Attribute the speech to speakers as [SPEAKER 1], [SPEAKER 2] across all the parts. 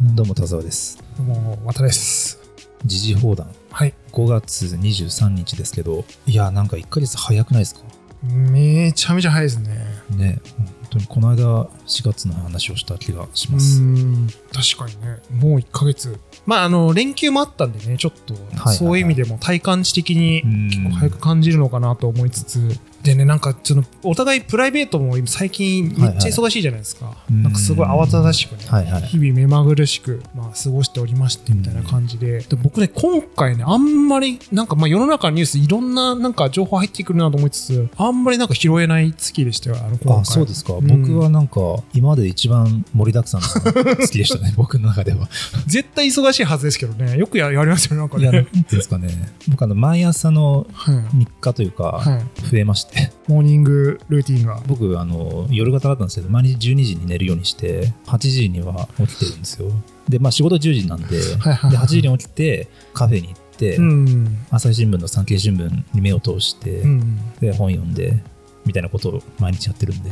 [SPEAKER 1] どうも田沢です
[SPEAKER 2] どうも、またです。
[SPEAKER 1] 時事放談
[SPEAKER 2] はい。
[SPEAKER 1] 5月23日ですけどいやなんか1ヶ月早くないですか？
[SPEAKER 2] めちゃめちゃ早いですね。
[SPEAKER 1] ね本当にこの間4月の話をした気がし
[SPEAKER 2] う
[SPEAKER 1] ます、
[SPEAKER 2] ん、確かにね、もう1ヶ月。まあ、あの、連休もあったんでね、ちょっと、
[SPEAKER 1] はい
[SPEAKER 2] そういう意味でも体感値的に
[SPEAKER 1] うん。
[SPEAKER 2] 結構早く感じるのかなと思いつつ、でね、なんか、その、お互いプライベートも今最近めっちゃ忙しいじゃないですか。
[SPEAKER 1] うん。
[SPEAKER 2] なんかすごい慌ただしくね、
[SPEAKER 1] はいはい。
[SPEAKER 2] 日々目まぐるしく、まあ、過ごしておりましてみたいな感じで,、で僕ね今回ねあんまりなんかまあ世の中のニュースいろんななんか情報入ってくるなと思いつつあんまりなんか拾えない月でしたよあの今回。
[SPEAKER 1] あそうですか、
[SPEAKER 2] ん
[SPEAKER 1] 僕はなんか今まで一番盛りだくさんなのが好きでしたね 僕の中では。
[SPEAKER 2] 絶対忙しいはずですけどね。よくややりますよねなんか
[SPEAKER 1] いやなん
[SPEAKER 2] ね
[SPEAKER 1] ていうんですかね。僕あの毎朝の
[SPEAKER 2] はい。
[SPEAKER 1] 日課というか
[SPEAKER 2] はい。
[SPEAKER 1] 増えまして、
[SPEAKER 2] モーニングルーティンが。
[SPEAKER 1] 僕あの夜型だったんですけど毎日12時に寝るようにして8時には起きてるんですよ。でまあ仕事10時なんで,、
[SPEAKER 2] はいはい
[SPEAKER 1] で8時に起きてカフェに行って、
[SPEAKER 2] うん。
[SPEAKER 1] 朝日新聞の産経新聞に目を通して、
[SPEAKER 2] うん。
[SPEAKER 1] で本読んでみたいなことを毎日やってるんで。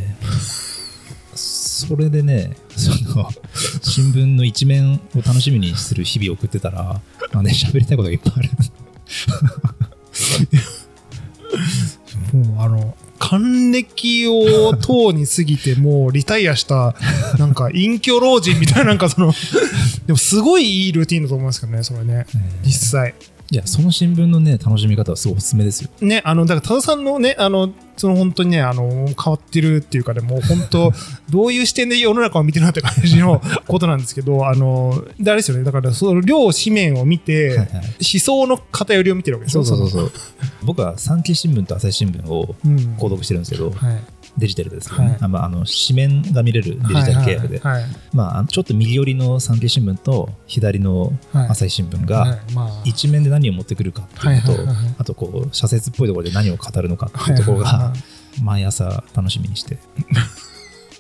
[SPEAKER 1] それでねその新聞の一面を楽しみにする日々を送ってたらあ、ね、喋りたいことがいっぱいある。
[SPEAKER 2] もうあの還暦を等に過ぎてもうリタイアしたなんか隠居老人みたいななんかそのでもすごいいいルーティンだと思いますけどねそれね。実際。
[SPEAKER 1] いやその新聞のね楽しみ方はすごいおすすめですよ。
[SPEAKER 2] ねあのだから多田さんのねあのその本当にねあの変わってるっていうかでもう本当 どういう視点で世の中を見てるなって感じのことなんですけどあのであれですよねだからその両紙面を見て、思想の偏りを見てるわけですよ
[SPEAKER 1] そうそうそうそう。僕は産経新聞と朝日新聞を
[SPEAKER 2] う、うん、
[SPEAKER 1] 購読してるんですけど、
[SPEAKER 2] はい
[SPEAKER 1] デジタルですけどね、
[SPEAKER 2] はい。
[SPEAKER 1] あまあ、あの紙面が見れるデジタル契約で、
[SPEAKER 2] はい。はい
[SPEAKER 1] まあちょっと右寄りの産経新聞と左の
[SPEAKER 2] はい。
[SPEAKER 1] 朝日新聞が、一面で何を持ってくるかっていうのと、あとこう社説っぽいところで何を語るのかっていうところが毎朝楽しみにして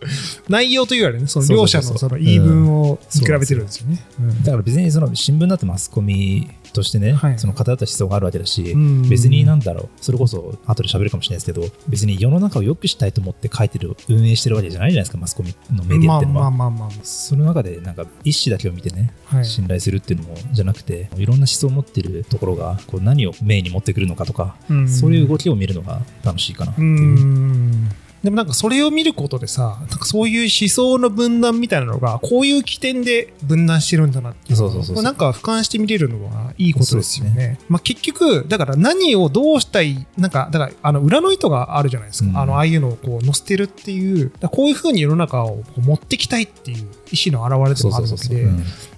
[SPEAKER 2] 内容というよりねその両者のその言い分を
[SPEAKER 1] うん
[SPEAKER 2] 見比べてるんですよね。うん。
[SPEAKER 1] だから別にその新聞だってマスコミとしてね、
[SPEAKER 2] はい。
[SPEAKER 1] その偏った思想があるわけだし、
[SPEAKER 2] うん。
[SPEAKER 1] 別になんだろうそれこそ後で喋るかもしれないですけど別に世の中を良くしたいと思って書いてる運営してるわけじゃないじゃないですかマスコミのメディアっていうのは、
[SPEAKER 2] まあまあまあま
[SPEAKER 1] その中でなんか一紙だけを見てね、
[SPEAKER 2] あ、はい、
[SPEAKER 1] 信頼するっていうのもじゃなくていろんな思想を持ってるところがこう何をメインに持ってくるのかとか、
[SPEAKER 2] うん。
[SPEAKER 1] そういう動きを見るのが楽しいかなって
[SPEAKER 2] う。
[SPEAKER 1] いう。
[SPEAKER 2] んでもなんかそれを見ることでさなんかそういう思想の分断みたいなのがこういう起点で分断してるんだなっていう
[SPEAKER 1] そうそうそう
[SPEAKER 2] なんか俯瞰して見れるのはいいことですよ
[SPEAKER 1] そう
[SPEAKER 2] ね。まあ、結局だから何をどうしたいなんかだからあの裏の意図があるじゃないですか、
[SPEAKER 1] うん
[SPEAKER 2] あのああいうのをこう載せてるっていうこういうふうに世の中を持ってきたいっていう意思の表れでもあるわけで。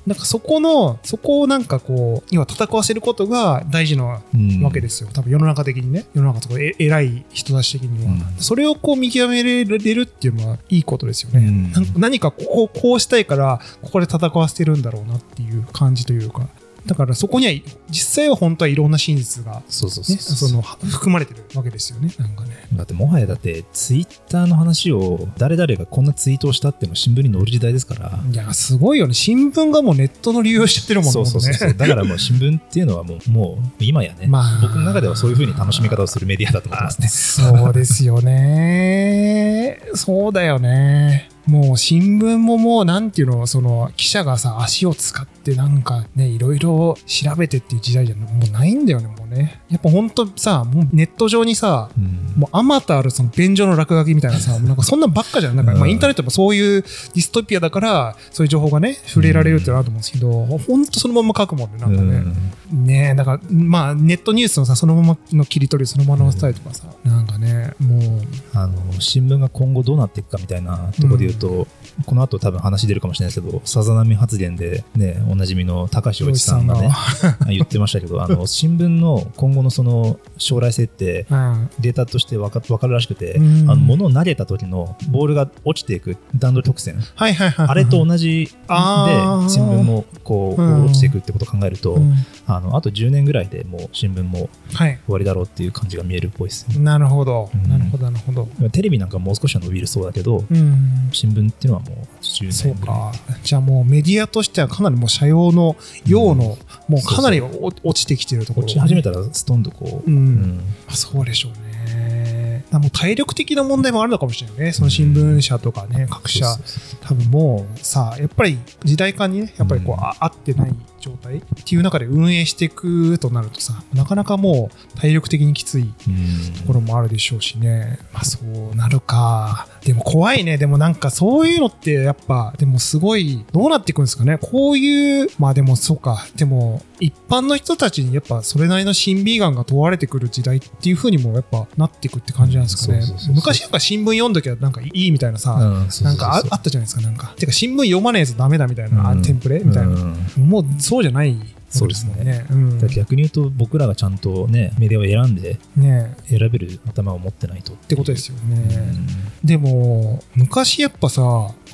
[SPEAKER 2] なんかそこの、そこをなんかこう、今戦わせることが大事な
[SPEAKER 1] うん
[SPEAKER 2] わけですよ。多分世の中的にね。世の中とかえ偉い人たち的には。
[SPEAKER 1] うん
[SPEAKER 2] それをこう見極めれるっていうのはいいことですよね。
[SPEAKER 1] うん
[SPEAKER 2] 何かここ、こうしたいから、ここで戦わせてるんだろうなっていう感じというか。だからそこには、実際は本当はいろんな真実が、ね、
[SPEAKER 1] そうそうそ
[SPEAKER 2] の、含まれてるわけですよね。なんかね。
[SPEAKER 1] だってもはやだってツイッターの話を誰々がこんなツイートをしたっていうの新聞に載る時代ですから
[SPEAKER 2] いや、すごいよね。新聞がもうネットの利用しちゃってるもんね。
[SPEAKER 1] そうそうそうそう だからもう新聞っていうのはもうもう今やね、
[SPEAKER 2] まあ
[SPEAKER 1] 僕の中ではそういうふうに楽しみ方をするメディアだと思ってますね
[SPEAKER 2] そうですよね。そうだよね。もう新聞ももうなんていうの、その記者がさ、足を使ってなんかね、いろいろ調べてっていう時代じゃもうないんだよね、もうね。やっぱほんとさ、もうネット上にさ、
[SPEAKER 1] うん
[SPEAKER 2] もうあまたあるその便所の落書きみたいなさ、なんかそんなんばっかじゃん。なんか、
[SPEAKER 1] うん
[SPEAKER 2] まあインターネットもそういうディストピアだから、そういう情報がね、触れられるってのはあると思うんですけど、ほんとそのまま書くもんね、なんかね。ねえ、だから、まあ、ネットニュースのさ、そのままの切り取り、そのままのスタイルとかさ、なんかね、もう、
[SPEAKER 1] あの新聞が今後どうなっていくかみたいなところで言うと、この後多分話出るかもしれないですけどさざ波発言でねおなじみの高橋洋一さんがね 言ってましたけどあの新聞の今後のその将来性って
[SPEAKER 2] うん、
[SPEAKER 1] データとして分か分かるらしくて、
[SPEAKER 2] うん
[SPEAKER 1] あの物を投げた時のボールが落ちていく弾道曲線
[SPEAKER 2] はいはいはい。
[SPEAKER 1] あれと同じで新聞もこう
[SPEAKER 2] うん
[SPEAKER 1] 落ちていくってことを考えると、
[SPEAKER 2] うん
[SPEAKER 1] あのあと10年ぐらいでもう新聞も
[SPEAKER 2] はい。
[SPEAKER 1] 終わりだろうっていう感じが見えるっぽいですね。
[SPEAKER 2] なるほど
[SPEAKER 1] う。ん
[SPEAKER 2] なるほど、なるほど。
[SPEAKER 1] テレビなんかもう少しは伸びるそうだけど、
[SPEAKER 2] うん。
[SPEAKER 1] 新聞っていうのはもう10
[SPEAKER 2] そう
[SPEAKER 1] 年ぐらい。
[SPEAKER 2] か。じゃあもうメディアとしてはかなりもう社用の、用の、もうかなりお落ちてきてるところ。
[SPEAKER 1] 落ち始めたらストンとこう、
[SPEAKER 2] うん
[SPEAKER 1] うん
[SPEAKER 2] まあそうでしょうね。だもう体力的な問題もあるのかもしれないね。その新聞社とかね、各社、
[SPEAKER 1] そうそうそう
[SPEAKER 2] 多分もうさ、やっぱり時代感にね、やっぱりこう、
[SPEAKER 1] うん
[SPEAKER 2] あ合ってない状態っていう中で運営していくとなるとさ、なかなかもう体力的にきつい
[SPEAKER 1] うん
[SPEAKER 2] ところもあるでしょうしね。まあそうなるか。でも怖いね。でもなんかそういうのってやっぱ、でもすごい、どうなっていくんですかね。こういう、まあでもそうか。でも一般の人たちにやっぱそれなりの審美眼が問われてくる時代っていう風にもやっぱなっていくって感じなんですかね
[SPEAKER 1] そうそうそうそう。
[SPEAKER 2] 昔なんか新聞読んどきゃなんかいいみたいなさ、なんかああったじゃないですか、なんか。てか新聞読まねえとダメだみたいな、テンプレみたいな。
[SPEAKER 1] うん
[SPEAKER 2] もうそうじゃない
[SPEAKER 1] そうですね。
[SPEAKER 2] うん。
[SPEAKER 1] 逆に言うと僕らがちゃんとねメディアを選んで
[SPEAKER 2] ね。
[SPEAKER 1] 選べる頭を持ってないと。っ
[SPEAKER 2] ってことですよ
[SPEAKER 1] う
[SPEAKER 2] ね。
[SPEAKER 1] ん。
[SPEAKER 2] でも、昔やっぱさ、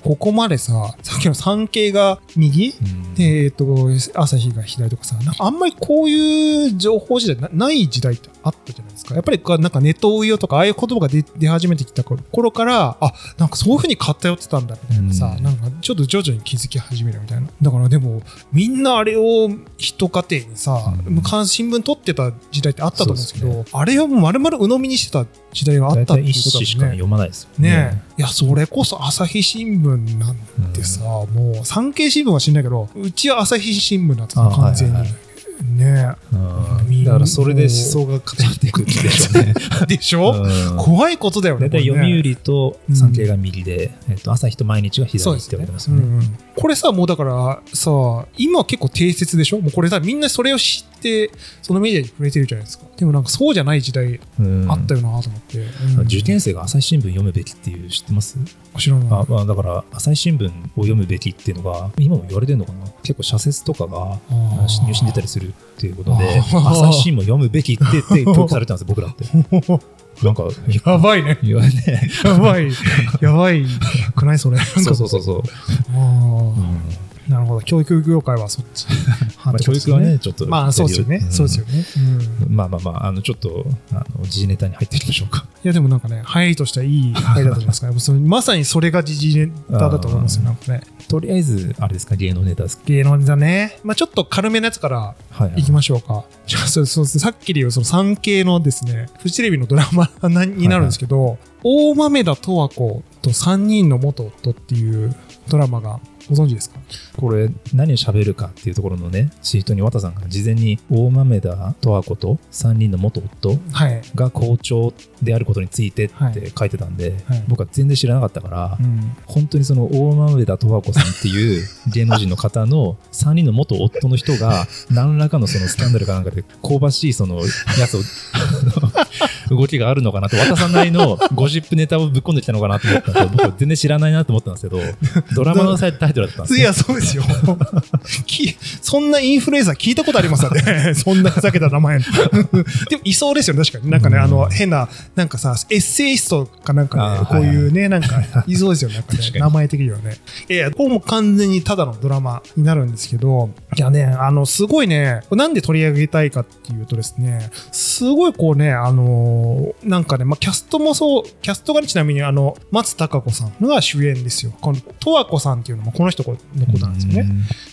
[SPEAKER 2] ここまでさ、さっきの産経が右
[SPEAKER 1] うん。
[SPEAKER 2] で、えっと、朝日が左とかさ、なんかあんまりこういう情報時代なない時代ってあったじゃないですか？やっぱりかなんかネット運用とか、ああいう言葉が出出始めてきた頃から、あ、なんかそういうふうに偏ってたんだみたいなさ、
[SPEAKER 1] うん
[SPEAKER 2] なんかちょっと徐々に気づき始めるみたいな。だからでも、みんなあれを一家庭にさ、
[SPEAKER 1] うん
[SPEAKER 2] 昔新聞取ってた時代ってあったと思うんですけど、
[SPEAKER 1] そうで
[SPEAKER 2] あれをもう丸々鵜呑みにしてた時代があったっていう
[SPEAKER 1] 一紙しか
[SPEAKER 2] ことだもんね。
[SPEAKER 1] 読まないですよ
[SPEAKER 2] ねえ。いや、それこそ朝日新聞なんてさ、もう産経新聞は知んないけど、うちは朝日新聞だった
[SPEAKER 1] あ
[SPEAKER 2] 完全に。ね
[SPEAKER 1] うんだからそれで思想が偏っていくんでしょうね。
[SPEAKER 2] え。でしょ、
[SPEAKER 1] うん
[SPEAKER 2] 怖いことだよね。
[SPEAKER 1] 大体読売と産経が右で、えっと、朝日と毎日が左って言われてますよね。
[SPEAKER 2] うんうんこれさ、もうだからさ、今は結構定説でしょ？もうこれさ、みんなそれを知って、そのメディアに触れてるじゃないですか。でもなんかそうじゃない時代
[SPEAKER 1] うん
[SPEAKER 2] あったよなと思って。うん
[SPEAKER 1] 受験生が朝日新聞読むべきっていう知ってます？
[SPEAKER 2] 知らない。
[SPEAKER 1] あ、まあ、だから朝日新聞を読むべきっていうのが今も言われてるのかな？結構社説とかが入試に出たりするっていうことで朝日新聞を読むべきって言って教育されてたんですよ 僕らってなんか
[SPEAKER 2] やばいね。
[SPEAKER 1] 言われて
[SPEAKER 2] やばい。やばいくないそれ。
[SPEAKER 1] そうそうそうそう、
[SPEAKER 2] あー
[SPEAKER 1] うん
[SPEAKER 2] なるほど。教育業界はそっち。
[SPEAKER 1] まあ、教育はねちょっと
[SPEAKER 2] まあそうですよね。
[SPEAKER 1] ん
[SPEAKER 2] そうですよね。うん。
[SPEAKER 1] まあまあまああのちょっとあの時事ネタに入っていきましょうか
[SPEAKER 2] いやでもなんかね、入りとしてはいい入りだと思います かまさにそれが時事ネタだと思いますよ、なんかね。
[SPEAKER 1] とりあえずあれですか芸能ネタですか？
[SPEAKER 2] 芸能ネタね。まあちょっと軽めのやつから
[SPEAKER 1] い
[SPEAKER 2] きましょうか。じゃあそうそうさっきで言うその産経のですね、フジテレビのドラマになるんですけど、大豆田十和子と3人の元夫っていうドラマがご存知ですか？
[SPEAKER 1] これ何を喋るかっていうところのねシートに綿さんが事前に大豆田十和子と3人の元夫
[SPEAKER 2] はい。
[SPEAKER 1] が校長であることについてっ
[SPEAKER 2] はい
[SPEAKER 1] て書いてたんで、
[SPEAKER 2] はい
[SPEAKER 1] 僕は全然知らなかったから、
[SPEAKER 2] うん。
[SPEAKER 1] 本当にその大豆田十和子さんっていう芸能人の方の3人の元夫の人が何らかのそのスキャンダルかなんかで香ばしいそのやつを動きがあるのかなと渡さんなりのゴシップネタをぶっ込んできたのかなと思ったんですけど僕は全然知らないなと思ったんですけどドラマのタイトルだったんですね
[SPEAKER 2] いや、そうですよ。きそんなインフルエンサー聞いたことありますよね？そんなふざけた名前の。でも、いそうですよね、確かに。なんかね、あの、変な、なんかさ、エッセイストかなんかね、こういうね、なんか、いそうですよね、なんかね名前的にはね。いや、ここも完全にただのドラマになるんですけど、いやね、あの、すごいね、なんで取り上げたいかっていうとですね、すごいこうね、あのーなんかね、まあ、キャストもそう、キャストがねちなみにあの、松たか子さんが主演ですよ。この、十和子さんっていうのもこの人のことなんですよね。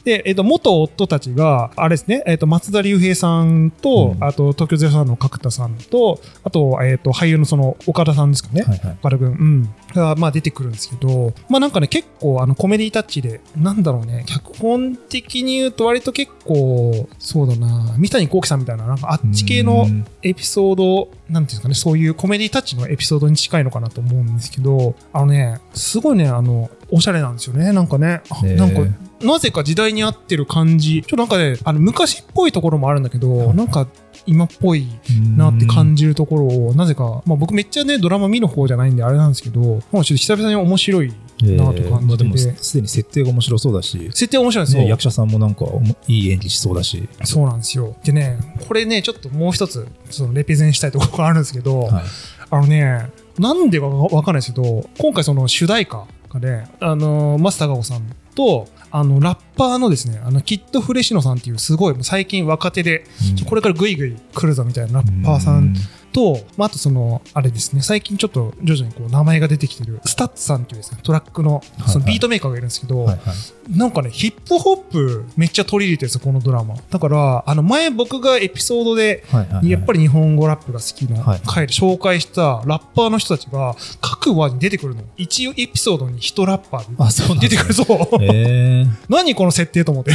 [SPEAKER 2] で、えっ、と、元夫たちが、あれですね、えっ、と、松田龍平さんと、
[SPEAKER 1] うん
[SPEAKER 2] あと、東京03の角田さんと、あと、えっ、と、俳優のその、岡田さんですかね。
[SPEAKER 1] はいはい
[SPEAKER 2] 岡田君、うん。が、まあ出てくるんですけど、まあなんかね、結構あのコメディタッチで、なんだろうね、脚本的に言うと割と結構、そうだな、三谷幸喜さんみたいな、なんかあっち系の
[SPEAKER 1] うん
[SPEAKER 2] エピソード、なんていうんですかね、そういうコメディタッチのエピソードに近いのかなと思うんですけど、あのね、すごいね、あの、おしゃれなんですよね、なんかね。あ
[SPEAKER 1] ね
[SPEAKER 2] なんか、なぜか時代に合ってる感じ。ちょっとなんかね、あの、昔っぽいところもあるんだけど、
[SPEAKER 1] はい
[SPEAKER 2] なんか、今っぽいなって感じるところを、なぜか、まあ僕めっちゃね、ドラマ見る方じゃないんであれなんですけど、まあちょっと久々に面白いなと感じてて、
[SPEAKER 1] まあでもすでに設定が面白そうだし、
[SPEAKER 2] 設定面白いんですよ。
[SPEAKER 1] ね、役者さんもなんかいい演技しそうだし、
[SPEAKER 2] そうなんですよ。でね、これね、ちょっともう一つ、そのレペゼンしたいところがあるんですけど、
[SPEAKER 1] はい。
[SPEAKER 2] あのね、なんでかわかんないですけど、今回その主題歌がね、あの、マスターガオさんと、あの、ラッパーのですね、あの、 KID FRESINO さんっていうすごい最近若手で、
[SPEAKER 1] うん。
[SPEAKER 2] これからグイグイ来るぞみたいなラッパーさんと、まあ、あとその、あれですね、最近ちょっと徐々にこう名前が出てきてる、 STUTS さんっていうですね、トラックの
[SPEAKER 1] はい
[SPEAKER 2] そのビートメーカーがいるんですけど、
[SPEAKER 1] はいはい。
[SPEAKER 2] なんかね、ヒップホップめっちゃ取り入れてるんですよ、このドラマ。だから、あの前僕がエピソードで、やっぱり日本語ラップが好きな
[SPEAKER 1] はい。
[SPEAKER 2] 回で紹介したラッパーの人たちが各話に出てくるの。一エピソードに一ラッパー出てくる、そう。
[SPEAKER 1] へえ
[SPEAKER 2] 何この設定と思って。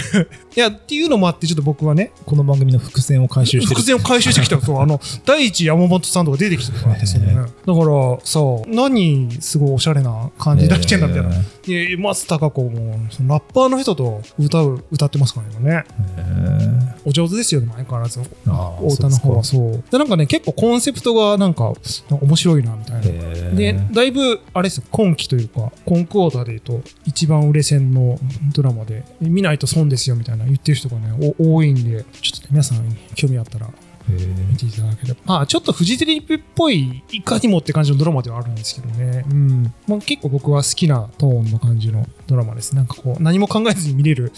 [SPEAKER 2] いや、っていうのもあって、ちょっと僕はね、
[SPEAKER 1] この番組の伏線を回収してる
[SPEAKER 2] 伏線を回収してきた そう、あの、第一山本さんとか出てきてるからですよね。
[SPEAKER 1] へ
[SPEAKER 2] だから、さ、何、すごいおしゃれな感じ出してんだみたいな。
[SPEAKER 1] へ
[SPEAKER 2] で、松たか子も、そのラッパーの人と歌う、歌ってますからね。
[SPEAKER 1] え
[SPEAKER 2] お上手ですよね、相変わらず。
[SPEAKER 1] あー
[SPEAKER 2] 太田の方はそう。で、なんかね、結構コンセプトがなんか、面白いな、みたいな。で、だいぶ、あれですよ、今期というか、コンクオーターで言うと、一番売れ線のドラマで、見ないと損ですよ、みたいな言ってる人がね、多いんで、ちょっとね、皆さん興味あったら見ていただければ。まあ、ちょっとフジテレビっぽい、いかにもって感じのドラマではあるんですけどね。うん。まあ、結構僕は好きなトーンの感じのドラマです。なんかこう、何も考えずに見れる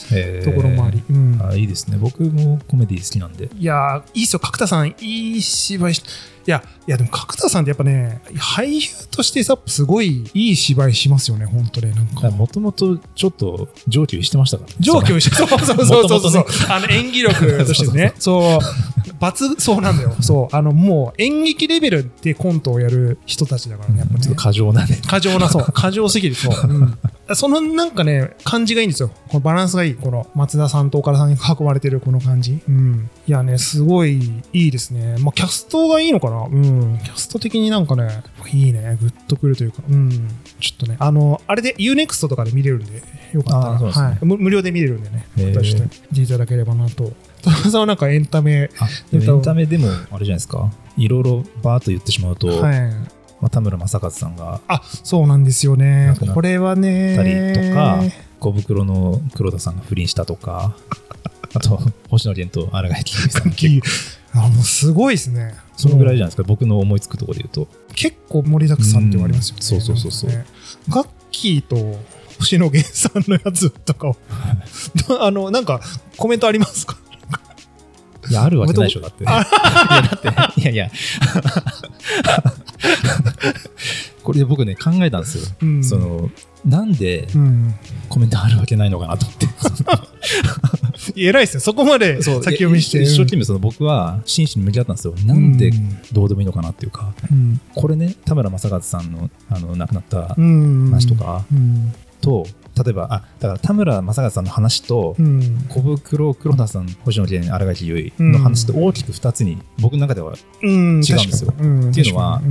[SPEAKER 2] ところもあり。うん。
[SPEAKER 1] あいいですね僕もコメディ好きなんで
[SPEAKER 2] いやー、いいっすよ、角田さん、いい芝居し、いや、いや、でも角田さんってやっぱね、俳優としてさ、すごいいい芝居しますよね、本当ね、なんか。
[SPEAKER 1] もともとちょっと上級してましたからね
[SPEAKER 2] 上級して、そうそうそうそう そう
[SPEAKER 1] ね
[SPEAKER 2] あの演技力としてね、そう、抜、そうなんだよ、そう、あの、もう演劇レベルでコントをやる人たちだからね、やっぱね
[SPEAKER 1] ちょっと。過剰なね
[SPEAKER 2] 過剰な、そう、過剰すぎる、そう。うんそのなんかね、感じがいいんですよ。このバランスがいい。この松田さんと岡田さんに囲まれてるこの感じ。うん。いやね、すごいいいですね。まあ、キャストがいいのかな？うん。キャスト的になんかね、いいね。グッとくるというか。うん。ちょっとね、あの、あれで UNEXT とかで見れるんで、よかったら、
[SPEAKER 1] あーそうですね
[SPEAKER 2] はい無。無料で見れるんでね、
[SPEAKER 1] へー
[SPEAKER 2] 私して見ていただければなと。田中さんはなんかエンタメ、
[SPEAKER 1] エンタメでもあれじゃないですか。いろいろバーッと言ってしまうと、
[SPEAKER 2] はい。
[SPEAKER 1] まあ、田村正和さんが
[SPEAKER 2] あ、そうなんですよね。これはね。
[SPEAKER 1] たりとか小袋の黒田さんが不倫したとかあと星野源と新垣結衣さん。
[SPEAKER 2] あもうすごいですね。
[SPEAKER 1] そのぐらいじゃないですか。僕の思いつくところで言うと。
[SPEAKER 2] 結構盛りだくさんって言われますよね。
[SPEAKER 1] うん。そうそうそうそう。
[SPEAKER 2] ね。ガッキーと星野源さんのやつとかを。あの、なんかコメントありますか？
[SPEAKER 1] いや あるわけないでしょだって いやだってねいやいや これで僕ね考えたんですよ、
[SPEAKER 2] うん
[SPEAKER 1] そのなんで
[SPEAKER 2] うん。
[SPEAKER 1] コメントあるわけないのかなと思って
[SPEAKER 2] 偉いですね。そこまで先読みして。
[SPEAKER 1] 一生懸命その僕は真摯に向き合ったんですよなんでどうでもいいのかなっていうか
[SPEAKER 2] うん
[SPEAKER 1] これね田村正和さんのあの亡くなった
[SPEAKER 2] うん。
[SPEAKER 1] 話とか
[SPEAKER 2] うん。
[SPEAKER 1] と例えばあだから田村正和さんの話と
[SPEAKER 2] うん。
[SPEAKER 1] 小袋黒田さん星野源新垣結衣の話と大きく2つに僕の中では
[SPEAKER 2] うん。
[SPEAKER 1] 違うんですよ。
[SPEAKER 2] 確かに。ん
[SPEAKER 1] っていうのは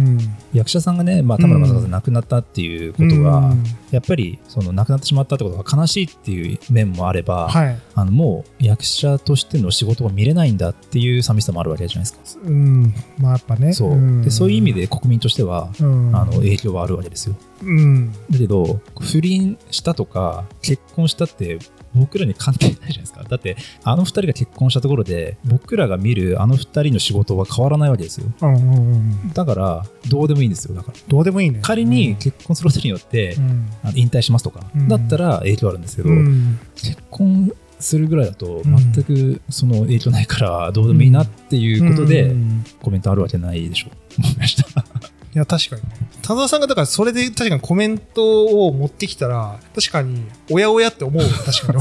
[SPEAKER 1] 役者さんがね、まあ、田村正和さん亡くなったっていうことが、
[SPEAKER 2] うん
[SPEAKER 1] やっぱりその亡くなってしまったってことが悲しいっていう面もあれば、
[SPEAKER 2] はい。
[SPEAKER 1] あのもう役者としての仕事が見れないんだっていう寂しさもあるわけじゃないですか。
[SPEAKER 2] うん。まあやっぱね。
[SPEAKER 1] そう,、
[SPEAKER 2] ん
[SPEAKER 1] でそういう意味で国民としては、
[SPEAKER 2] うん。
[SPEAKER 1] あの影響はあるわけですよ。
[SPEAKER 2] うん。
[SPEAKER 1] だけど不倫したとか結婚したって僕らに関係ないじゃないですか。だってあの二人が結婚したところで僕らが見るあの二人の仕事は変わらないわけですよ。
[SPEAKER 2] うんうんうん。
[SPEAKER 1] だからどうでもいいんですよ。だから
[SPEAKER 2] どうでもいいね。
[SPEAKER 1] 仮に結婚することによって、
[SPEAKER 2] うん、
[SPEAKER 1] あの引退しますとか、
[SPEAKER 2] うん
[SPEAKER 1] だったら影響あるんですけど、
[SPEAKER 2] うん
[SPEAKER 1] 結婚するぐらいだと
[SPEAKER 2] ん
[SPEAKER 1] 全くその影響ないからどうでもいいなっていうことで
[SPEAKER 2] うん
[SPEAKER 1] コメントあるわけないでしょ思いました。
[SPEAKER 2] いや、確かにね。田沢さんが、だから、それで確かにコメントを持ってきたら、確かに、おやおやって思う。確か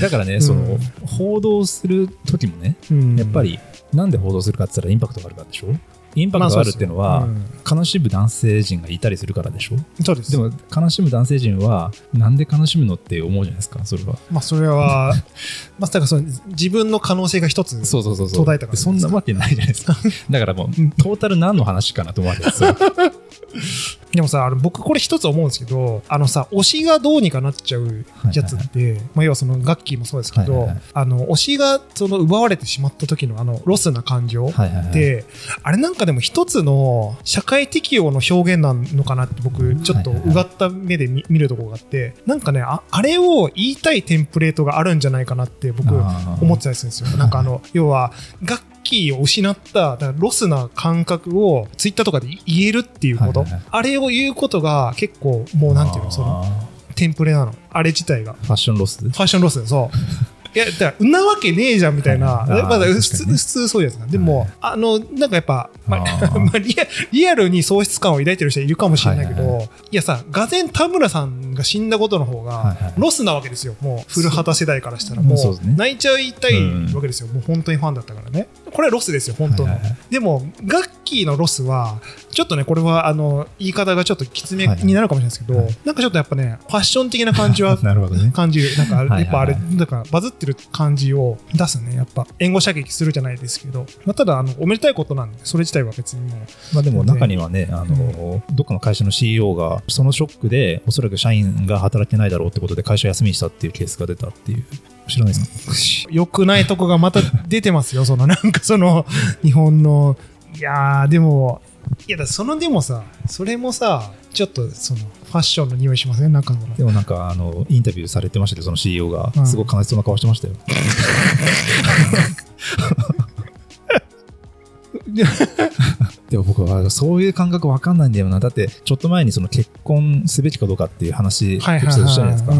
[SPEAKER 1] だからね、
[SPEAKER 2] ん
[SPEAKER 1] その報道する時もね、
[SPEAKER 2] に。
[SPEAKER 1] やっぱりなんで報道するかって言ったらインパクトがあるからでしょ？インパクトがあるっていうのは、悲しむ男性陣がいたりするからでしょ？
[SPEAKER 2] そうです。
[SPEAKER 1] でも悲しむ男性陣はなんで悲しむのって思うじゃないですかそれは。
[SPEAKER 2] まあ、それは、まさかその自分の可能性が一つ。
[SPEAKER 1] そうそうそうそう。
[SPEAKER 2] 途絶えたから
[SPEAKER 1] そんなわけないじゃないですか。だからもう
[SPEAKER 2] うん。
[SPEAKER 1] トータル何の話かなと思うわけですよ
[SPEAKER 2] でもさ、あの僕これ一つ思うんですけど、あのさ、推しがどうにかなっちゃうやつって、まあ要はその楽器もそうですけど、
[SPEAKER 1] はいはいはい
[SPEAKER 2] あの、推しがその奪われてしまった時のあの、ロスな感情。
[SPEAKER 1] はいはいはい
[SPEAKER 2] で、あれなんかでも一つの社会適応の表現なのかなって僕ちょっと
[SPEAKER 1] う
[SPEAKER 2] がった目で見見るところがあって、なんかねあ、あれを言いたいテンプレートがあるんじゃないかなって僕思ってたりするんですよ。なんかあの、要は、ガッキーを失った、ロスな感覚をツイッターとかで言えるっていうこと、
[SPEAKER 1] はいはいはい
[SPEAKER 2] あれを言うことが結構もうなんていうの、その、
[SPEAKER 1] あ
[SPEAKER 2] テンプレなの。あれ自体が。
[SPEAKER 1] ファッションロス？
[SPEAKER 2] ファッションロスそう。いや、だから、んなわけねえじゃんみたいな。まだ普通、普通そうじゃないですか。でも、あの、なんかやっぱ、まあ リアリアルに喪失感を抱いてる人いるかもしれないけど、
[SPEAKER 1] はい
[SPEAKER 2] いやさ、がぜん田村さんが死んだことの方
[SPEAKER 1] はい
[SPEAKER 2] が
[SPEAKER 1] はい
[SPEAKER 2] ロスなわけですよ。もう、古畑世代からしたら。もう泣いちゃいたいわけですよ。もう本当にファンだったからね。これはロスですよ、本当の。
[SPEAKER 1] はいはいはい。
[SPEAKER 2] でも、ガッキーのロスは、ちょっとね、これは、あの、言い方がちょっときつめになるかもしれないですけど、
[SPEAKER 1] はい。はい
[SPEAKER 2] なんかちょっとやっぱね、ファッション的な感じは
[SPEAKER 1] なるほどね。
[SPEAKER 2] 感じる。なんか、
[SPEAKER 1] はいはい
[SPEAKER 2] やっぱあれ、だからバズってる感じを出すね。やっぱ、援護射撃するじゃないですけど、まあ、ただ、あの、おめでたいことなんで、それ自体は別にもう、
[SPEAKER 1] まあでも中にはね、あの、どっかの会社の CEO が、そのショックで、おそらく社員が働けないだろうってことで会社休みにしたっていうケースが出たっていう、知らないですか
[SPEAKER 2] 良くないとこがまた出てますよ。その、なんかその、日本の、いやー、でも、いやだ、そのでもさ、それもさ、ちょっと、その、ファッションの匂いしません？中の。
[SPEAKER 1] でもなんか、あの、インタビューされてましたけど、その CEO が
[SPEAKER 2] う、ん
[SPEAKER 1] すごく悲しそうな顔してましたよ。
[SPEAKER 2] で
[SPEAKER 1] でも僕はそういう感覚わかんないんだよな。だって、ちょっと前にその結婚すべきかどうかっていう話、エピソードしたじゃないですか。か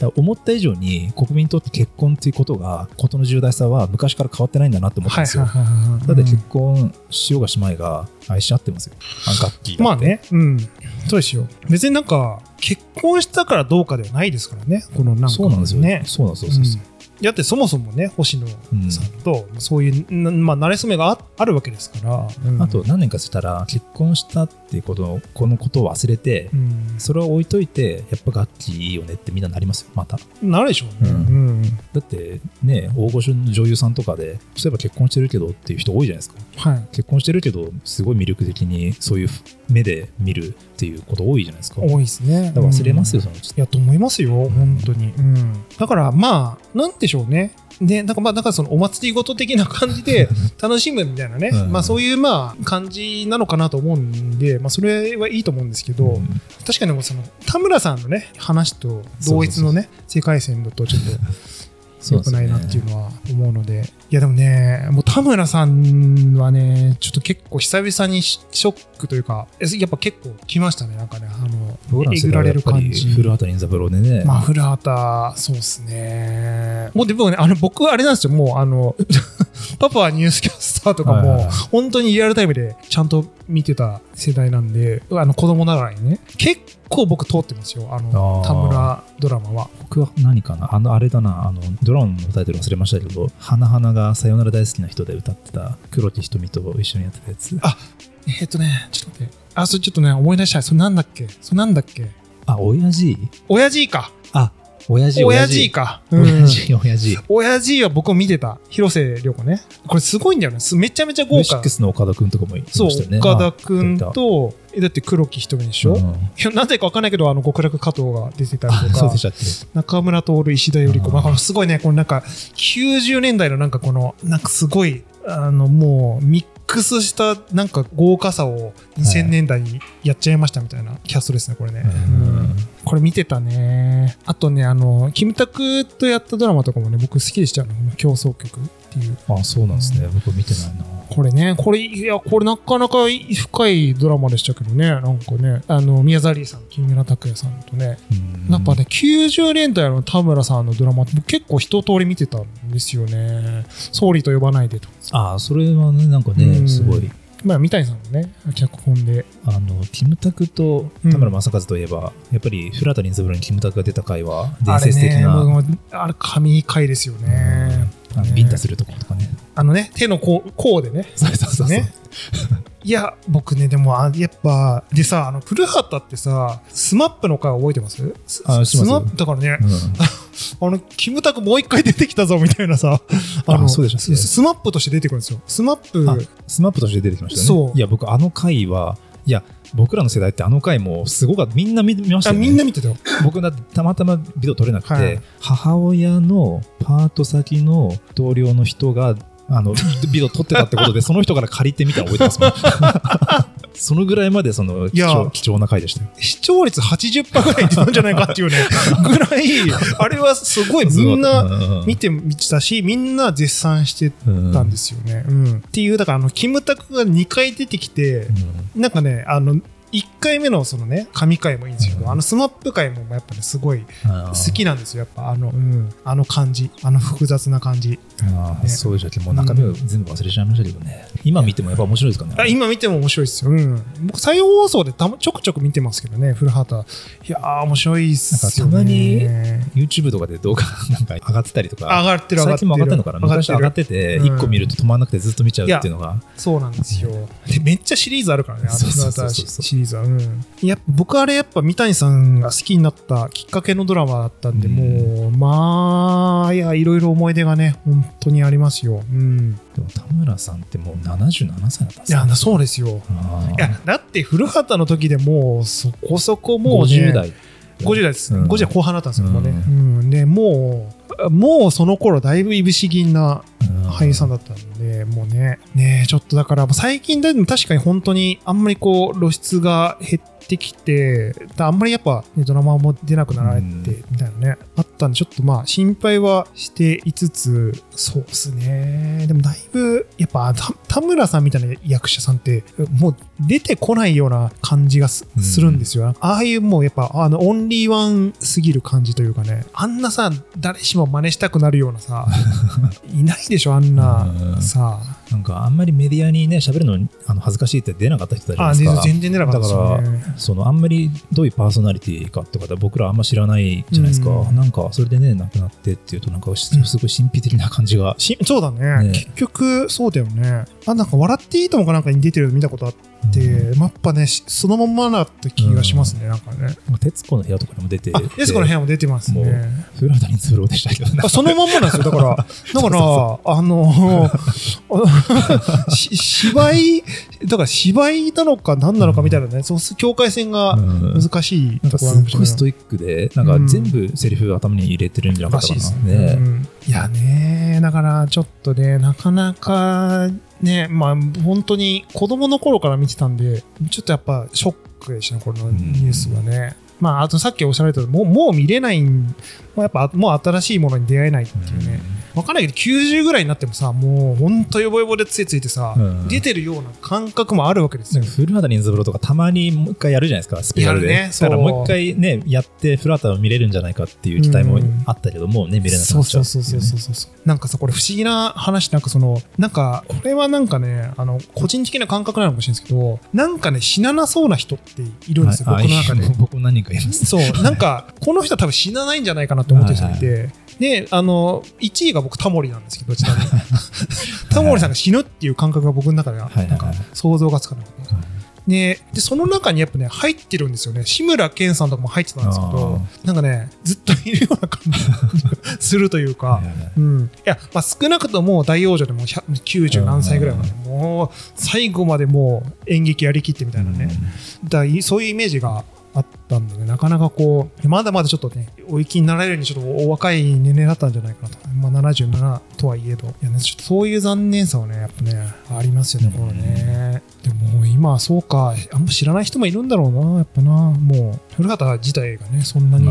[SPEAKER 1] ら思った以上に国民にとって結婚っていうことが、ことの重大さは昔から変わってないんだなって思ったんですよ。
[SPEAKER 2] はいはいはいはい。
[SPEAKER 1] だって結婚しようがしまいが愛し合ってますよ。あの楽器だって。
[SPEAKER 2] まあね、うん。そうですよ。別になんか、結婚したからどうかではないですからね。このなんか、
[SPEAKER 1] そうなんですよ
[SPEAKER 2] ね。
[SPEAKER 1] そうなんですよ。そうそう
[SPEAKER 2] うんだってそもそもね、星野さんと、そういう、なまあ、慣れ初めがああるわけですから。うん
[SPEAKER 1] あと、何年かしたら結婚したっていうことこのことを忘れて、
[SPEAKER 2] うん、
[SPEAKER 1] それを置いといてやっぱ楽器いいよねってみんななりますよまた
[SPEAKER 2] なるでしょうね。
[SPEAKER 1] う
[SPEAKER 2] うんん。
[SPEAKER 1] だってね大御所の女優さんとかでそういえば結婚してるけどっていう人多いじゃないですか
[SPEAKER 2] はい。
[SPEAKER 1] 結婚してるけどすごい魅力的にそういう目で見るっていうこと多いじゃないですか
[SPEAKER 2] 多いですね。
[SPEAKER 1] ら忘れますよ、
[SPEAKER 2] うん
[SPEAKER 1] その
[SPEAKER 2] いや、と思いますよ、本当に。うん。だから、まあ、なんでしょうね。で、なんかまあ、だからそのお祭りごと的な感じで 楽しむみたいなね、
[SPEAKER 1] うん。
[SPEAKER 2] まあそういうまあ感じなのかなと思うんで、まあそれはいいと思うんですけど、
[SPEAKER 1] うん。
[SPEAKER 2] 確かにもうその田村さんのね、話と同一のね、世界線だとちょっと 良くないなっていうのは思うので、いやでもね、もう田村さんはね、ちょっと結構久々にシショックというか、えやっぱ結構来ましたね、なんかね、あの、
[SPEAKER 1] どうな
[SPEAKER 2] れる感じ。
[SPEAKER 1] 古畑任三郎でね、
[SPEAKER 2] まあ、古畑、そうですね。もうでもね、あの、僕、あれなんですよ、もう、あの、パパはニュースキャスターとかも本当にリアルタイムでちゃんと見てた世代なんで、あの、子供ながらにね、結構僕通ってますよ、あの、田村ドラマは。
[SPEAKER 1] 僕は何かな？あのあれだなあのドラマのタイトル忘れましたけど花々がさよなら大好きな人で歌ってた黒木瞳と一緒にやってたやつ
[SPEAKER 2] あえーっとね、ちょっと待って。あ、それちょっとね、思い出したい。それなんだっけ？それなんだっけ？
[SPEAKER 1] あ親父？
[SPEAKER 2] 親父か。
[SPEAKER 1] あ親父
[SPEAKER 2] 親父か。うん
[SPEAKER 1] 親父親父
[SPEAKER 2] 親父は僕も見てた。広瀬涼子ね。これすごいんだよね。すめちゃめちゃ豪華
[SPEAKER 1] シック。スの岡田君とかもいま
[SPEAKER 2] そう、
[SPEAKER 1] したよね
[SPEAKER 2] 岡田くんと、えだって黒木瞳でしょ、い
[SPEAKER 1] うん
[SPEAKER 2] やなぜかわかんないけど、あの、極楽加藤が出てたり
[SPEAKER 1] あ
[SPEAKER 2] とか
[SPEAKER 1] そうでし、たっけ？
[SPEAKER 2] 中村徹、石田由里子。まあ、すごいね、このなんか、90年代のなんかこの、なんかすごい、あの、もう、ミックスしたなんか豪華さを2000年代にやっちゃいましたみたいなキャストですね、これね。
[SPEAKER 1] うん
[SPEAKER 2] うんこれ見てたね。あとね、あの、キムタクとやったドラマとかもね、僕好きでしたよね。競争曲っていう。
[SPEAKER 1] あそうなんですね僕見てないな
[SPEAKER 2] これね、これ、いや、これなかなか深いドラマでしたけどね、なんかね、あの、宮沢りえさん、木村拓哉さんとね、
[SPEAKER 1] うん
[SPEAKER 2] やっぱね、90年代の田村さんのドラマって僕結構一通り見てたんですよね。総理と呼ばないでと。
[SPEAKER 1] あそれはねなんか
[SPEAKER 2] うん
[SPEAKER 1] ねすごい
[SPEAKER 2] まあ、三谷さんのね、脚本で。
[SPEAKER 1] あのキムタクと田村正和といえば、やっぱり古畑任三郎にキムタクが出た回は伝説的
[SPEAKER 2] あれね、あれ、神回ですよね。
[SPEAKER 1] あのビンタするとこ。ろとかね
[SPEAKER 2] あのね、手の甲甲でね。
[SPEAKER 1] そうそうそうそう。
[SPEAKER 2] ね。いや、僕ね、でも、あやっぱ、でさ、あの、古畑ってさ、 SMAP の回覚えてます？ス
[SPEAKER 1] あ
[SPEAKER 2] SMAP だからね、
[SPEAKER 1] うん。
[SPEAKER 2] あの、キムタクもう一回出てきたぞみたいなさ、あの、
[SPEAKER 1] あそうでした
[SPEAKER 2] ス SMAP として出てくるんですよ。 SMAP、
[SPEAKER 1] あ SMAP として出てきましたね。
[SPEAKER 2] そう。
[SPEAKER 1] いや、僕、あの回は、いや、僕らの世代ってあの回もすごかった。みんな見見ました
[SPEAKER 2] あ、
[SPEAKER 1] よね。
[SPEAKER 2] みんな見てたよ。
[SPEAKER 1] 僕だってたまたまビデオ撮れなくて、
[SPEAKER 2] はい
[SPEAKER 1] 母親のパート先の同僚の人が、あの、ビデオ撮ってたってことで、その人から借りてみたの覚えてますもん。そのぐらいまでその貴重貴重な回でしたよ。
[SPEAKER 2] 視聴率80%ぐらい出たんじゃないかっていうね、ぐらい、あれはすごいみんな見てみてたし、みんな絶賛して
[SPEAKER 1] うん
[SPEAKER 2] たんですよね。うん。っていう、だからあの、キムタクが2回出てきて、なんかね、あの、1回目のそのね、神回もいいんですけど、
[SPEAKER 1] うん
[SPEAKER 2] あのスマップ回もやっぱね、すごい好きなんですよ。やっぱあの、うん、あの感じ、あの複雑な感じ。
[SPEAKER 1] あー
[SPEAKER 2] ね
[SPEAKER 1] そうでしたっけもう中身を全部忘れちゃいましたけどね。今見てもやっぱ面白いですかね。
[SPEAKER 2] あ今見ても面白いですよ。うん。僕、再放送でたまちょくちょく見てますけどね、古畑。いやー、面白いっすよね。
[SPEAKER 1] たまに YouTube とかで動画 なんか上がってたりとか。
[SPEAKER 2] 上がってる上がってる。
[SPEAKER 1] 最近も上がってるのかな昔上がってて、
[SPEAKER 2] うん
[SPEAKER 1] 1個見ると止まんなくてずっと見ちゃうっていうのが。
[SPEAKER 2] そうなんですよ。で、めっちゃシリーズあるからね、あの古畑シリーズは。うん。や僕あれやっぱ三谷さんが好きになったきっかけのドラマだったんで、
[SPEAKER 1] うん
[SPEAKER 2] もう、まあ、いや、いろいろ思い出がね、本当にありますよ。うん。
[SPEAKER 1] でも田村さんってもう77歳だったんです
[SPEAKER 2] いや、そうですよ。いや、だって古畑の時でもう、そこそこもう、ね、
[SPEAKER 1] 50代。
[SPEAKER 2] 50代です、
[SPEAKER 1] うん。
[SPEAKER 2] 50代後半だったんですよ、もうね。
[SPEAKER 1] う
[SPEAKER 2] うん、で、もう、もうその頃だいぶいぶし銀な
[SPEAKER 1] うん。
[SPEAKER 2] 俳優さんだったんで、もうね、ねちょっとだから、最近でも確かに本当にあんまりこう露出が減ってきて、あんまりやっぱ、ね、ドラマも出なくなられて、
[SPEAKER 1] うん
[SPEAKER 2] みたいなね、あったんで、ちょっとまあ心配はしていつつ、そうですね。でもだいぶ、やっぱた田村さんみたいな役者さんって、もう出てこないような感じがす,、るんですよ。ああいうもうやっぱ、あの、オンリーワンすぎる感じというかね、あんなさ、誰しも真似したくなるようなさ、いないでしょ、あんな
[SPEAKER 1] うん
[SPEAKER 2] さ。
[SPEAKER 1] なんかあんまりメディアにね、喋るのあの恥ずかしいって出なかった人たち
[SPEAKER 2] あ
[SPEAKER 1] いですか。
[SPEAKER 2] 全然出なかったですよね。
[SPEAKER 1] そのあんまりどういうパーソナリティかって方僕らあんま知らないじゃないですか、
[SPEAKER 2] うん。
[SPEAKER 1] なんかそれでね亡くなってっていうとなんかすごい神秘的な感じが、
[SPEAKER 2] しそうだね。
[SPEAKER 1] ね。
[SPEAKER 2] 結局そうだよね。あなんか笑っていいともかなんかに出てるの見たことあって、
[SPEAKER 1] うん
[SPEAKER 2] やっぱねしそのまんまだった気がしますね、なんかね。
[SPEAKER 1] なんか徹子の部屋とかにも出て
[SPEAKER 2] あ徹子の部屋も出てますね。
[SPEAKER 1] 古畑任三郎でしたけど
[SPEAKER 2] そのまんまなんですよだから。だからあの し芝居だから芝居なのか何なのかみたいなね、そう境界線が
[SPEAKER 1] うん。
[SPEAKER 2] 難しいところない
[SPEAKER 1] っごいストイックでなんか全部セリフ頭に入れてるんじゃなからったか
[SPEAKER 2] ですね。
[SPEAKER 1] な、ね
[SPEAKER 2] うんいやね、だからちょっとね、なかなかね、まあ本当に子供の頃から見てたんで、ちょっとやっぱショックでしたね、このニュースはね。まあ、あとさっきおっしゃられたもうもう見れないん、もうやっぱもう新しいものに出会えないっていうね。わかんないけど、90ぐらいになってもさ、もう本当ヨボヨボでついついてさ、
[SPEAKER 1] うん。
[SPEAKER 2] 出てるような感覚もあるわけですよ。
[SPEAKER 1] 古畑任三郎とかたまにもう一回やるじゃないですか、スペシャルで。
[SPEAKER 2] やるね
[SPEAKER 1] だからもう一回ね、やって古畑を見れるんじゃないかっていう期待もあったけど、もうね、見れなく
[SPEAKER 2] そう
[SPEAKER 1] なっちゃ
[SPEAKER 2] そううそうそうそうそう。なんかさこれ不思議な話なんかそのなんかこれはなんかねあの個人的な感覚なのかもしれないですけどなんかね死ななそうな人っているんですよ、
[SPEAKER 1] はい。
[SPEAKER 2] 僕の中で。
[SPEAKER 1] 僕も何人かいます。
[SPEAKER 2] そう。なんかこの人は多分死なないんじゃないかなって思ってる人がいて、であの1位が僕タモリなんですけどちなみに。タモリさんが死ぬっていう感覚が僕の中ではなんか想像がつかなくて、ね、でその中にやっぱね入ってるんですよね。志村けんさんとかも入ってたんですけどなんかねずっといるような感じがするというか、うん、いや、まあ、少なくとも大王女でも100 90何歳ぐらいまでもう最後までもう演劇やりきってみたいなね、だいそういうイメージがあったんでねなかなかこうまだまだちょっとねお生きになられるにちょっとお若い年齢だったんじゃないかなと、まあ、77とはいえど。いや、ね、ちょっとそういう残念さはねやっぱねありますよねこれね。でも今はそうか。あんま知らない人もいるんだろうなやっぱな。もう古畑自体がねそんなに。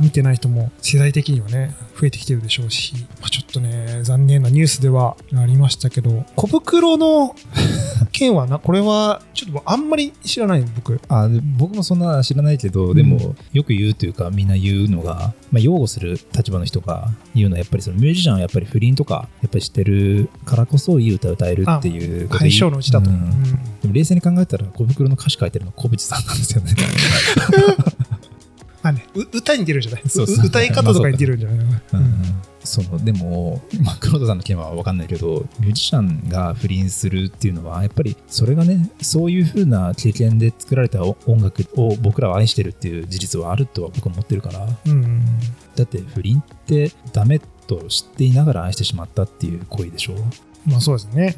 [SPEAKER 2] 見てない人も世代的にはね増えてきてるでしょうし、まあ、ちょっとね残念なニュースではありましたけど小袋の 件はなこれはちょっとあんまり知らない僕。
[SPEAKER 1] あで僕もそんな知らないけど、でもよく言うというかみんな言うのが、まあ、擁護する立場の人が言うのはやっぱりそのミュージシャンはやっぱり不倫とかやっぱりしてるからこそいい歌を歌えるっていうことで
[SPEAKER 2] 解消のうちだと、
[SPEAKER 1] うん。
[SPEAKER 2] うん。
[SPEAKER 1] でも冷静に考えたら小袋の歌詞書いてるの小渕さんなんですよね。
[SPEAKER 2] まあね、う歌に出るんじゃない。
[SPEAKER 1] そうそう
[SPEAKER 2] う。歌い方とかに出るんじゃない、
[SPEAKER 1] うんそのでも、まあ、黒田さんの件は分かんないけどミュージシャンが不倫するっていうのはやっぱりそれがねそういう風な経験で作られた音楽を僕らは愛してるっていう事実はあるとは僕は思ってるから。
[SPEAKER 2] うん。
[SPEAKER 1] だって不倫ってダメと知っていながら愛してしまったっていう行為でしょ、
[SPEAKER 2] まあそうですね。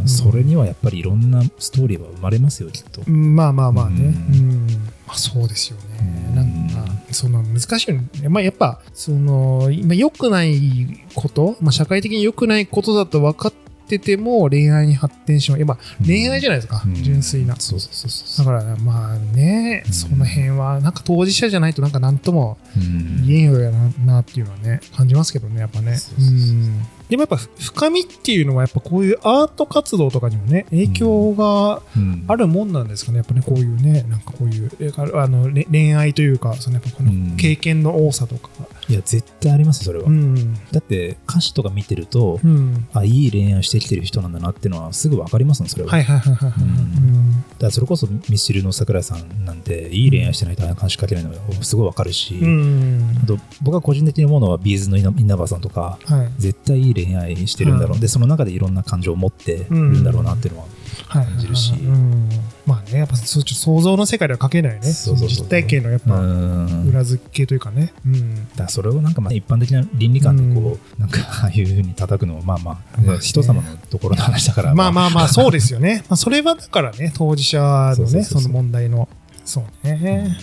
[SPEAKER 1] うん。それにはやっぱりいろんなストーリーは生まれますよきっと。
[SPEAKER 2] うん。まあまあまあね、
[SPEAKER 1] う
[SPEAKER 2] うんん。まあ、そうですよね、
[SPEAKER 1] うん。
[SPEAKER 2] なんかその難しいよね、まあ、やっぱその今良くないこと、まあ、社会的に良くないことだと分かっってても恋愛に発展しまう。やっぱ恋愛じゃないですか、
[SPEAKER 1] うん。
[SPEAKER 2] 純粋な。
[SPEAKER 1] そうそうそうそう。
[SPEAKER 2] だからまあね、
[SPEAKER 1] うん。
[SPEAKER 2] その辺はなんか当事者じゃないとなんか何とも
[SPEAKER 1] うん。
[SPEAKER 2] 言えんようやななっていうのはね感じますけどねやっぱね。
[SPEAKER 1] う
[SPEAKER 2] んでもやっぱ深みっていうのはやっぱこういうアート活動とかにもね影響が
[SPEAKER 1] うん。
[SPEAKER 2] あるもんなんですかねやっぱねこういうねなんかこういうえあのれ恋愛というかそのやっぱこの
[SPEAKER 1] うん。
[SPEAKER 2] 経験の多さとか。
[SPEAKER 1] いや絶対ありますそれは、
[SPEAKER 2] うん。
[SPEAKER 1] だって歌詞とか見てると、
[SPEAKER 2] うん。
[SPEAKER 1] あいい恋愛してきてる人なんだなっていうのはすぐ分かりますねそれは、
[SPEAKER 2] はいはいはいはいはい。
[SPEAKER 1] うんだからそれこそミスチルの桜井さんなんていい恋愛してないとああいう歌詞書けないのがすごい分かるし、
[SPEAKER 2] うん。うん
[SPEAKER 1] あと僕が個人的に思うのはビーズの稲稲葉さんとか
[SPEAKER 2] はい。
[SPEAKER 1] 絶対いい恋愛してるんだろう、
[SPEAKER 2] うん
[SPEAKER 1] でその中でいろんな感情を持ってるんだろうなっていうのは、
[SPEAKER 2] はい
[SPEAKER 1] 感じるし。
[SPEAKER 2] うん。まあねやっぱそ想像の世界では書けないね。実体験のやっ
[SPEAKER 1] う
[SPEAKER 2] ぱ
[SPEAKER 1] ん。
[SPEAKER 2] 裏付けというかね。うん。
[SPEAKER 1] だそれをなんかまあ一般的な倫理観でこう、なんかああいうふうに叩くのはまあまあ、人様のところの話だから、
[SPEAKER 2] まあまあまあそうですよね。まあそれはだからね当事者のねその問題の。そうね。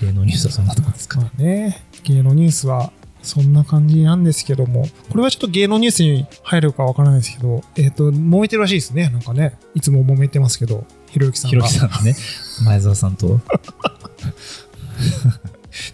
[SPEAKER 1] 芸能ニュースはそんなところですか、
[SPEAKER 2] まあね。芸能ニュースはそんな感じなんですけども、これはちょっと芸能ニュースに入るかわからないですけど、えっ、と、揉めてるらしいですね。なんかね、いつも揉めてますけど、ひろゆきさん
[SPEAKER 1] ひろ
[SPEAKER 2] が。
[SPEAKER 1] きさんのね、前澤さんと。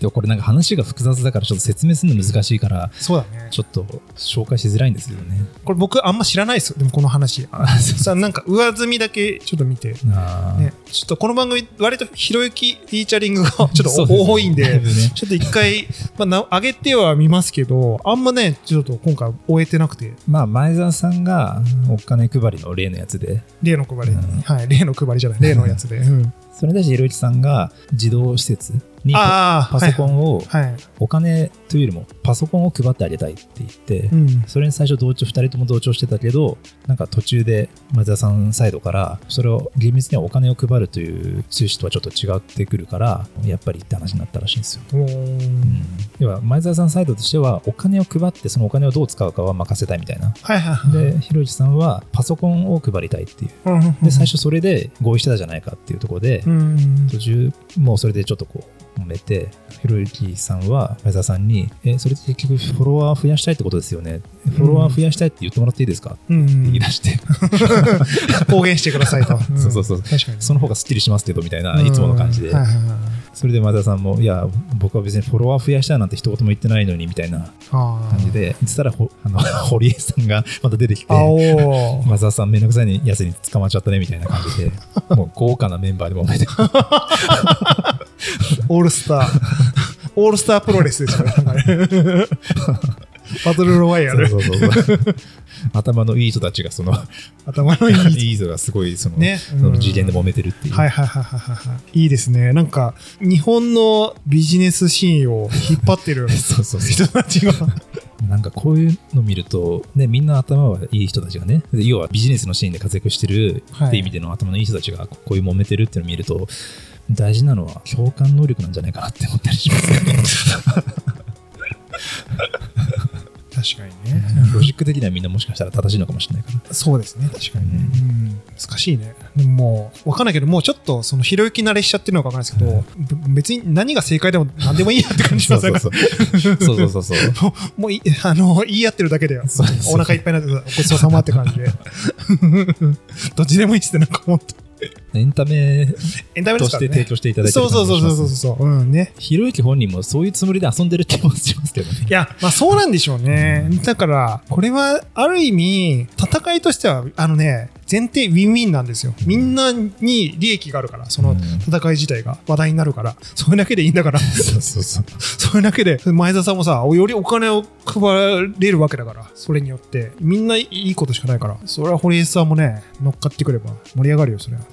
[SPEAKER 1] でもこれなんか話が複雑だからちょっと説明するの難しいから、
[SPEAKER 2] そうだね。
[SPEAKER 1] ちょっと紹介しづらいんですけどね。
[SPEAKER 2] これ僕あんま知らないですよ。でもこの話。さあ、なんか上積みだけちょっと見て。
[SPEAKER 1] あー
[SPEAKER 2] ね、ちょっとこの番組、割とひろゆきフィーチャリングが ちょっと多いんで、
[SPEAKER 1] ね
[SPEAKER 2] ちょっと一回、まあな、上げては見ますけど、あんまね、ちょっと今回終えてなくて、
[SPEAKER 1] まあ前澤さんがお金配りの例のやつで、
[SPEAKER 2] 例の配り、
[SPEAKER 1] うん
[SPEAKER 2] はい、例の配りじゃない、例のやつで。うん、
[SPEAKER 1] それに対してひろゆきさんが児童施設にパソコンを。お金というよりもパソコンを配ってあげたいって言って、
[SPEAKER 2] うん。
[SPEAKER 1] それに最初同調2人とも同調してたけどなんか途中で前澤さんサイドからそれを厳密にはお金を配るという趣旨とはちょっと違ってくるからやっぱりって話になったらしいんですよ、うん、要は前澤さんサイドとしてはお金を配ってそのお金をどう使うかは任せたいみたいな。
[SPEAKER 2] はいはいはい。
[SPEAKER 1] でひろゆきさんはパソコンを配りたいっていう。で最初それで合意してたじゃないかっていうところで
[SPEAKER 2] うん。
[SPEAKER 1] 途中もうそれでちょっとこう揉めてひろゆきさんは前澤さんに「えそれって結局フォロワー増やしたいってことですよね。フォロワー増やしたいって言ってもらっていいですか?」
[SPEAKER 2] うん。
[SPEAKER 1] って言い出して、
[SPEAKER 2] 公言してくださいと。ん
[SPEAKER 1] そうそうそう。
[SPEAKER 2] 確かに。
[SPEAKER 1] その方がすっきりしますけどみたいないつもの感じで、
[SPEAKER 2] うんはいはいはい。
[SPEAKER 1] それで前澤さんも「いや僕は別にフォロワー増やしたいなんて一言も言ってないのに」みたいな
[SPEAKER 2] あ
[SPEAKER 1] 感じで言ってたらほ あの堀江さんがまた出てきて前澤さんめんどくさいやつに捕まっちゃったねみたいな感じでもう豪華なメンバーで揉めて
[SPEAKER 2] オールスター。オールスタープロレスですから。バトルロワイヤル。
[SPEAKER 1] そうそうそうそう頭のいい人たちがその
[SPEAKER 2] 頭のいい。
[SPEAKER 1] いい人がすごいその,、
[SPEAKER 2] ね
[SPEAKER 1] その次元で揉めてるっていう、
[SPEAKER 2] はいはいはいはいはい。いいですね。なんか、日本のビジネスシーンを引っ張ってる
[SPEAKER 1] そうそう
[SPEAKER 2] 人たちが。
[SPEAKER 1] なんかこういうの見ると、ね、みんな頭はいい人たちがね、で要はビジネスのシーンで活躍してる
[SPEAKER 2] はい
[SPEAKER 1] っていう意味での頭のいい人たちがこういう揉めてるっていうのを見ると、大事なのは共感能力なんじゃないかなって思ったりしますよね。
[SPEAKER 2] 確かにね。
[SPEAKER 1] ロジック的にはみんなもしかしたら正しいのかもしれないから。
[SPEAKER 2] そうですね、確かにね。
[SPEAKER 1] う
[SPEAKER 2] うん、難しいね。でももう、わかんないけど、もうちょっと、その、ひろゆき慣れしちゃってるのかわかんないですけど、ぶ別に何が正解でも何でもいいやって感じし
[SPEAKER 1] そう
[SPEAKER 2] ますね。
[SPEAKER 1] そうそう。そうそうそうそ う。
[SPEAKER 2] もうい、あの、言い合ってるだけで、
[SPEAKER 1] そうそう
[SPEAKER 2] お腹いっぱいになって、ごちそうさまって感じで。どっちでもいいっすって、なんか本当
[SPEAKER 1] エンタメ
[SPEAKER 2] エンタメで
[SPEAKER 1] と。して提供していただいてる
[SPEAKER 2] そうそうそうそうそうそう、うんね。
[SPEAKER 1] ひろゆき本人もそういうつもりで遊んでる気もしますけどね。
[SPEAKER 2] いや、まあそうなんでしょうね。だから、これは、ある意味、戦いとしては、あのね、前提ウィンウィンなんですよ。みんなに利益があるから、その戦い自体が話題になるから、それだけでいいんだから、
[SPEAKER 1] そうそうそう。
[SPEAKER 2] それだけで、前田さんもさ、よりお金を配れるわけだから、それによって、みんないいことしかないから、それは堀江さんもね、乗っかってくれば盛り上がるよ、それは。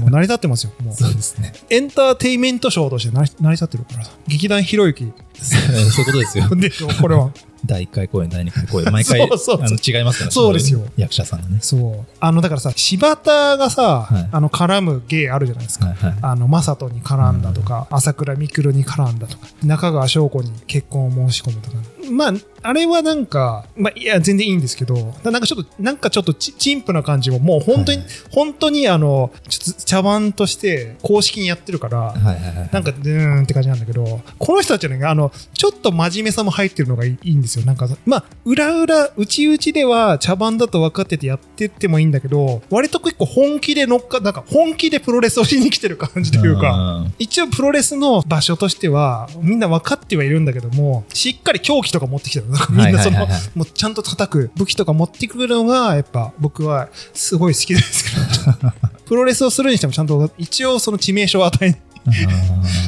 [SPEAKER 2] もう成り立ってますよ、もう。
[SPEAKER 1] そうですね。
[SPEAKER 2] エンターテイメントショーとして成り成り立ってるからさ。劇団ひろゆき
[SPEAKER 1] そういうことですよ。
[SPEAKER 2] でしょ、これは。
[SPEAKER 1] 第1回公演、第2回公演、毎回
[SPEAKER 2] そうそう
[SPEAKER 1] あの違いますから
[SPEAKER 2] そうですよ
[SPEAKER 1] 役者さんがね。
[SPEAKER 2] そう。あの、だからさ、柴田がさ、
[SPEAKER 1] はい
[SPEAKER 2] あの、絡む芸あるじゃないですか。
[SPEAKER 1] はいはい。
[SPEAKER 2] あの、正人に絡んだとか、朝倉未来に絡んだとか、中川翔子に結婚を申し込むとか。まあ、あれはなんか、まあ、いや、全然いいんですけど、なんかちょっと、なんかちょっとち陳腐な感じも、もう本当に、
[SPEAKER 1] はい
[SPEAKER 2] 本当にあの、ちょっと茶番として公式にやってるから、
[SPEAKER 1] はいはいはい。
[SPEAKER 2] なんか、うーんって感じなんだけど、この人たちはね、あの、ちょっと真面目さも入ってるのがいいいいんですよ。なんか、まあ、裏裏、内々では茶番だと分かっててやってってもいいんだけど、割と結構本気で乗っか、なんか本気でプロレスをしに来てる感じというか、
[SPEAKER 1] うん
[SPEAKER 2] 一応プロレスの場所としては、みんな分かってはいるんだけども、しっかり凶器とか持ってきてるの。なんかみんなその、もうちゃんと叩く武器とか持ってくるのが、やっぱ僕はすごい好きですけど、プロレスをするにしてもちゃんと一応その致命傷を与え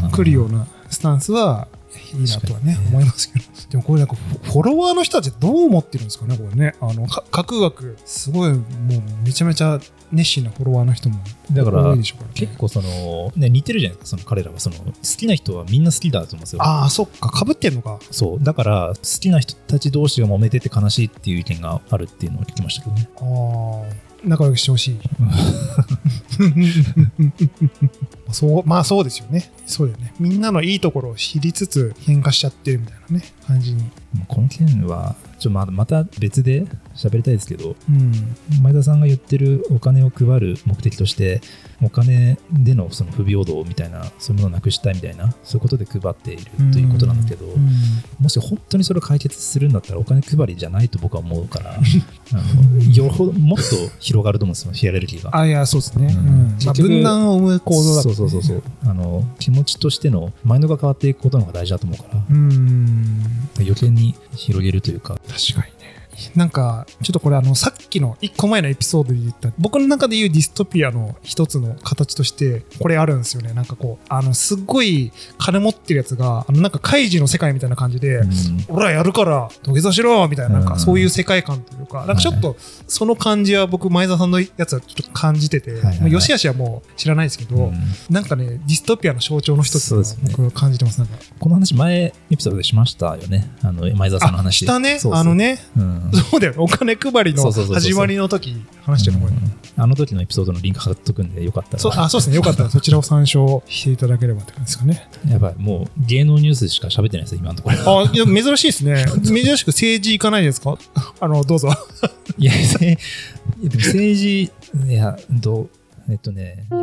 [SPEAKER 1] うん。
[SPEAKER 2] 来るようなスタンスはいいなとはね思いますけど。でもこれなんかフォロワーの人たちどう思ってるんですかねこれね。あのか各学すごいもうめちゃめちゃ熱心なフォロワーの人も
[SPEAKER 1] だから
[SPEAKER 2] ね
[SPEAKER 1] 結構その、ね、似てるじゃないですか、その彼らは。その好きな人はみんな好きだと思うんですよ。
[SPEAKER 2] ああそっかかぶってんのか
[SPEAKER 1] そう。だから、好きな人たち同士が揉めてて悲しいっていう意見があるっていうのを聞きましたけどね。
[SPEAKER 2] ああ仲良くしてほしい そうまあそうですよねそうだよねみんなのいいところを知りつつ喧嘩しちゃってるみたいなね感じに
[SPEAKER 1] この件は、ちょままた別で喋りたいですけど、
[SPEAKER 2] うん。
[SPEAKER 1] 前田さんが言ってるお金を配る目的として、お金でのその不平等みたいな、そういうものをなくしたいみたいな、そういうことで配っているということなんだけど、
[SPEAKER 2] うん。
[SPEAKER 1] もし本当にそれを解決するんだったらお金配りじゃないと僕は思うから、あのよほどもっと広がると思うんですよ、ヒアレルギーが。
[SPEAKER 2] あいやそうですね、
[SPEAKER 1] うん。
[SPEAKER 2] うん。まあ、分断を生む行動だと、
[SPEAKER 1] そうそうそうそう。あの気持ちとしてのマインドが変わっていくことの方が大事だと思うから
[SPEAKER 2] うん。
[SPEAKER 1] 余計に広げるというか。
[SPEAKER 2] 確かに。ねなんかちょっとこれあのさっきの1個前のエピソードで言った僕の中で言うディストピアの一つの形としてこれあるんですよね。なんかこうあのすっごい金持ってるやつがあのなんかカイジの世界みたいな感じで、
[SPEAKER 1] うん。
[SPEAKER 2] 俺らやるから土下座しろみたいななん
[SPEAKER 1] うん。
[SPEAKER 2] かそういう世界観というか、なんかちょっとその感じは僕前田さんのやつはちょっと感じてて、
[SPEAKER 1] はいはい
[SPEAKER 2] まあ、よしあしはもう知らないですけど、
[SPEAKER 1] うん。
[SPEAKER 2] なんかねディストピアの象徴の一つ僕は感じてますなんか。
[SPEAKER 1] この話前エピソードでしましたよね。あの前澤さんの
[SPEAKER 2] あ
[SPEAKER 1] 話
[SPEAKER 2] したね。
[SPEAKER 1] そうそう。
[SPEAKER 2] あのね。
[SPEAKER 1] うん
[SPEAKER 2] そうだよね。お金配りの始まりの時話してるの
[SPEAKER 1] あの時のエピソードのリンク貼っとくんでよかったら。
[SPEAKER 2] そうあそうですね。よかったらそちらを参照していただければって感じですかね。
[SPEAKER 1] やばいもう芸能ニュースしか喋ってないですよ今のところ。
[SPEAKER 2] あいや珍しいですね。珍しく政治行かないですか？あのどうぞ。
[SPEAKER 1] いや政治いやどうえっとねいや